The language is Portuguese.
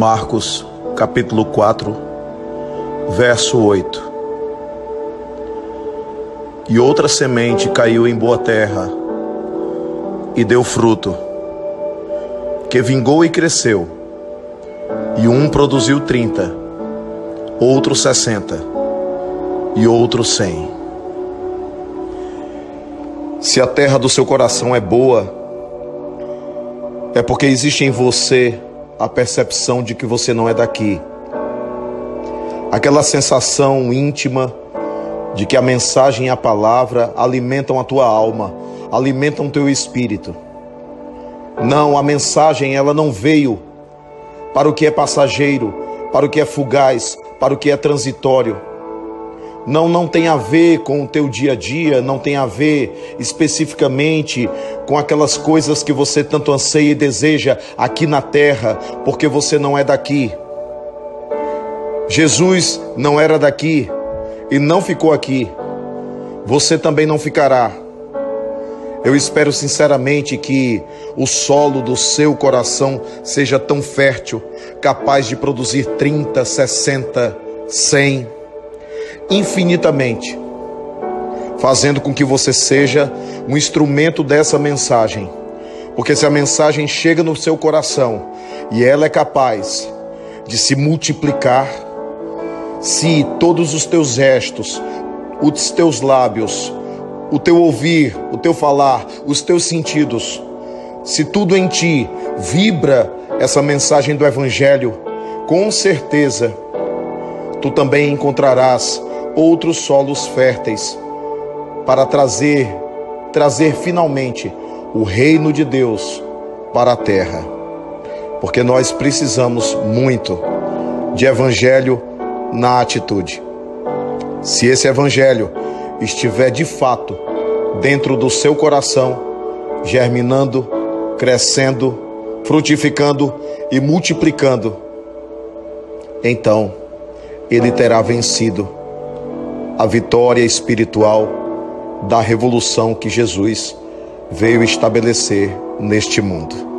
Marcos, capítulo 4, verso 8. E outra semente caiu em boa terra e deu fruto, que vingou e cresceu. E um produziu trinta, outro sessenta e outro cem. Se a terra do seu coração é boa, é porque existe em você a percepção de que você não é daqui. Aquela sensação íntima de que a mensagem e a palavra alimentam a tua alma, alimentam o teu espírito. Não, a mensagem ela não veio para o que é passageiro, para o que é fugaz, para o que é transitório. Não, não tem a ver com o teu dia a dia, não tem a ver especificamente com aquelas coisas que você tanto anseia e deseja aqui na terra, porque você não é daqui. Jesus não era daqui e não ficou aqui. Você também não ficará. Eu espero sinceramente que o solo do seu coração seja tão fértil, capaz de produzir 30, 60, 100, infinitamente, fazendo com que você seja um instrumento dessa mensagem. Porque se a mensagem chega no seu coração e ela é capaz de se multiplicar, se todos os teus gestos, os teus lábios, o teu ouvir, o teu falar, os teus sentidos, se tudo em ti vibra essa mensagem do Evangelho, com certeza tu também encontrarás outros solos férteis para trazer, trazer finalmente o reino de Deus para a terra. Porque nós precisamos muito de Evangelho na atitude. Se esse evangelho estiver de fato dentro do seu coração, germinando, crescendo, frutificando e multiplicando, então ele terá vencido a vitória espiritual da revolução que Jesus veio estabelecer neste mundo.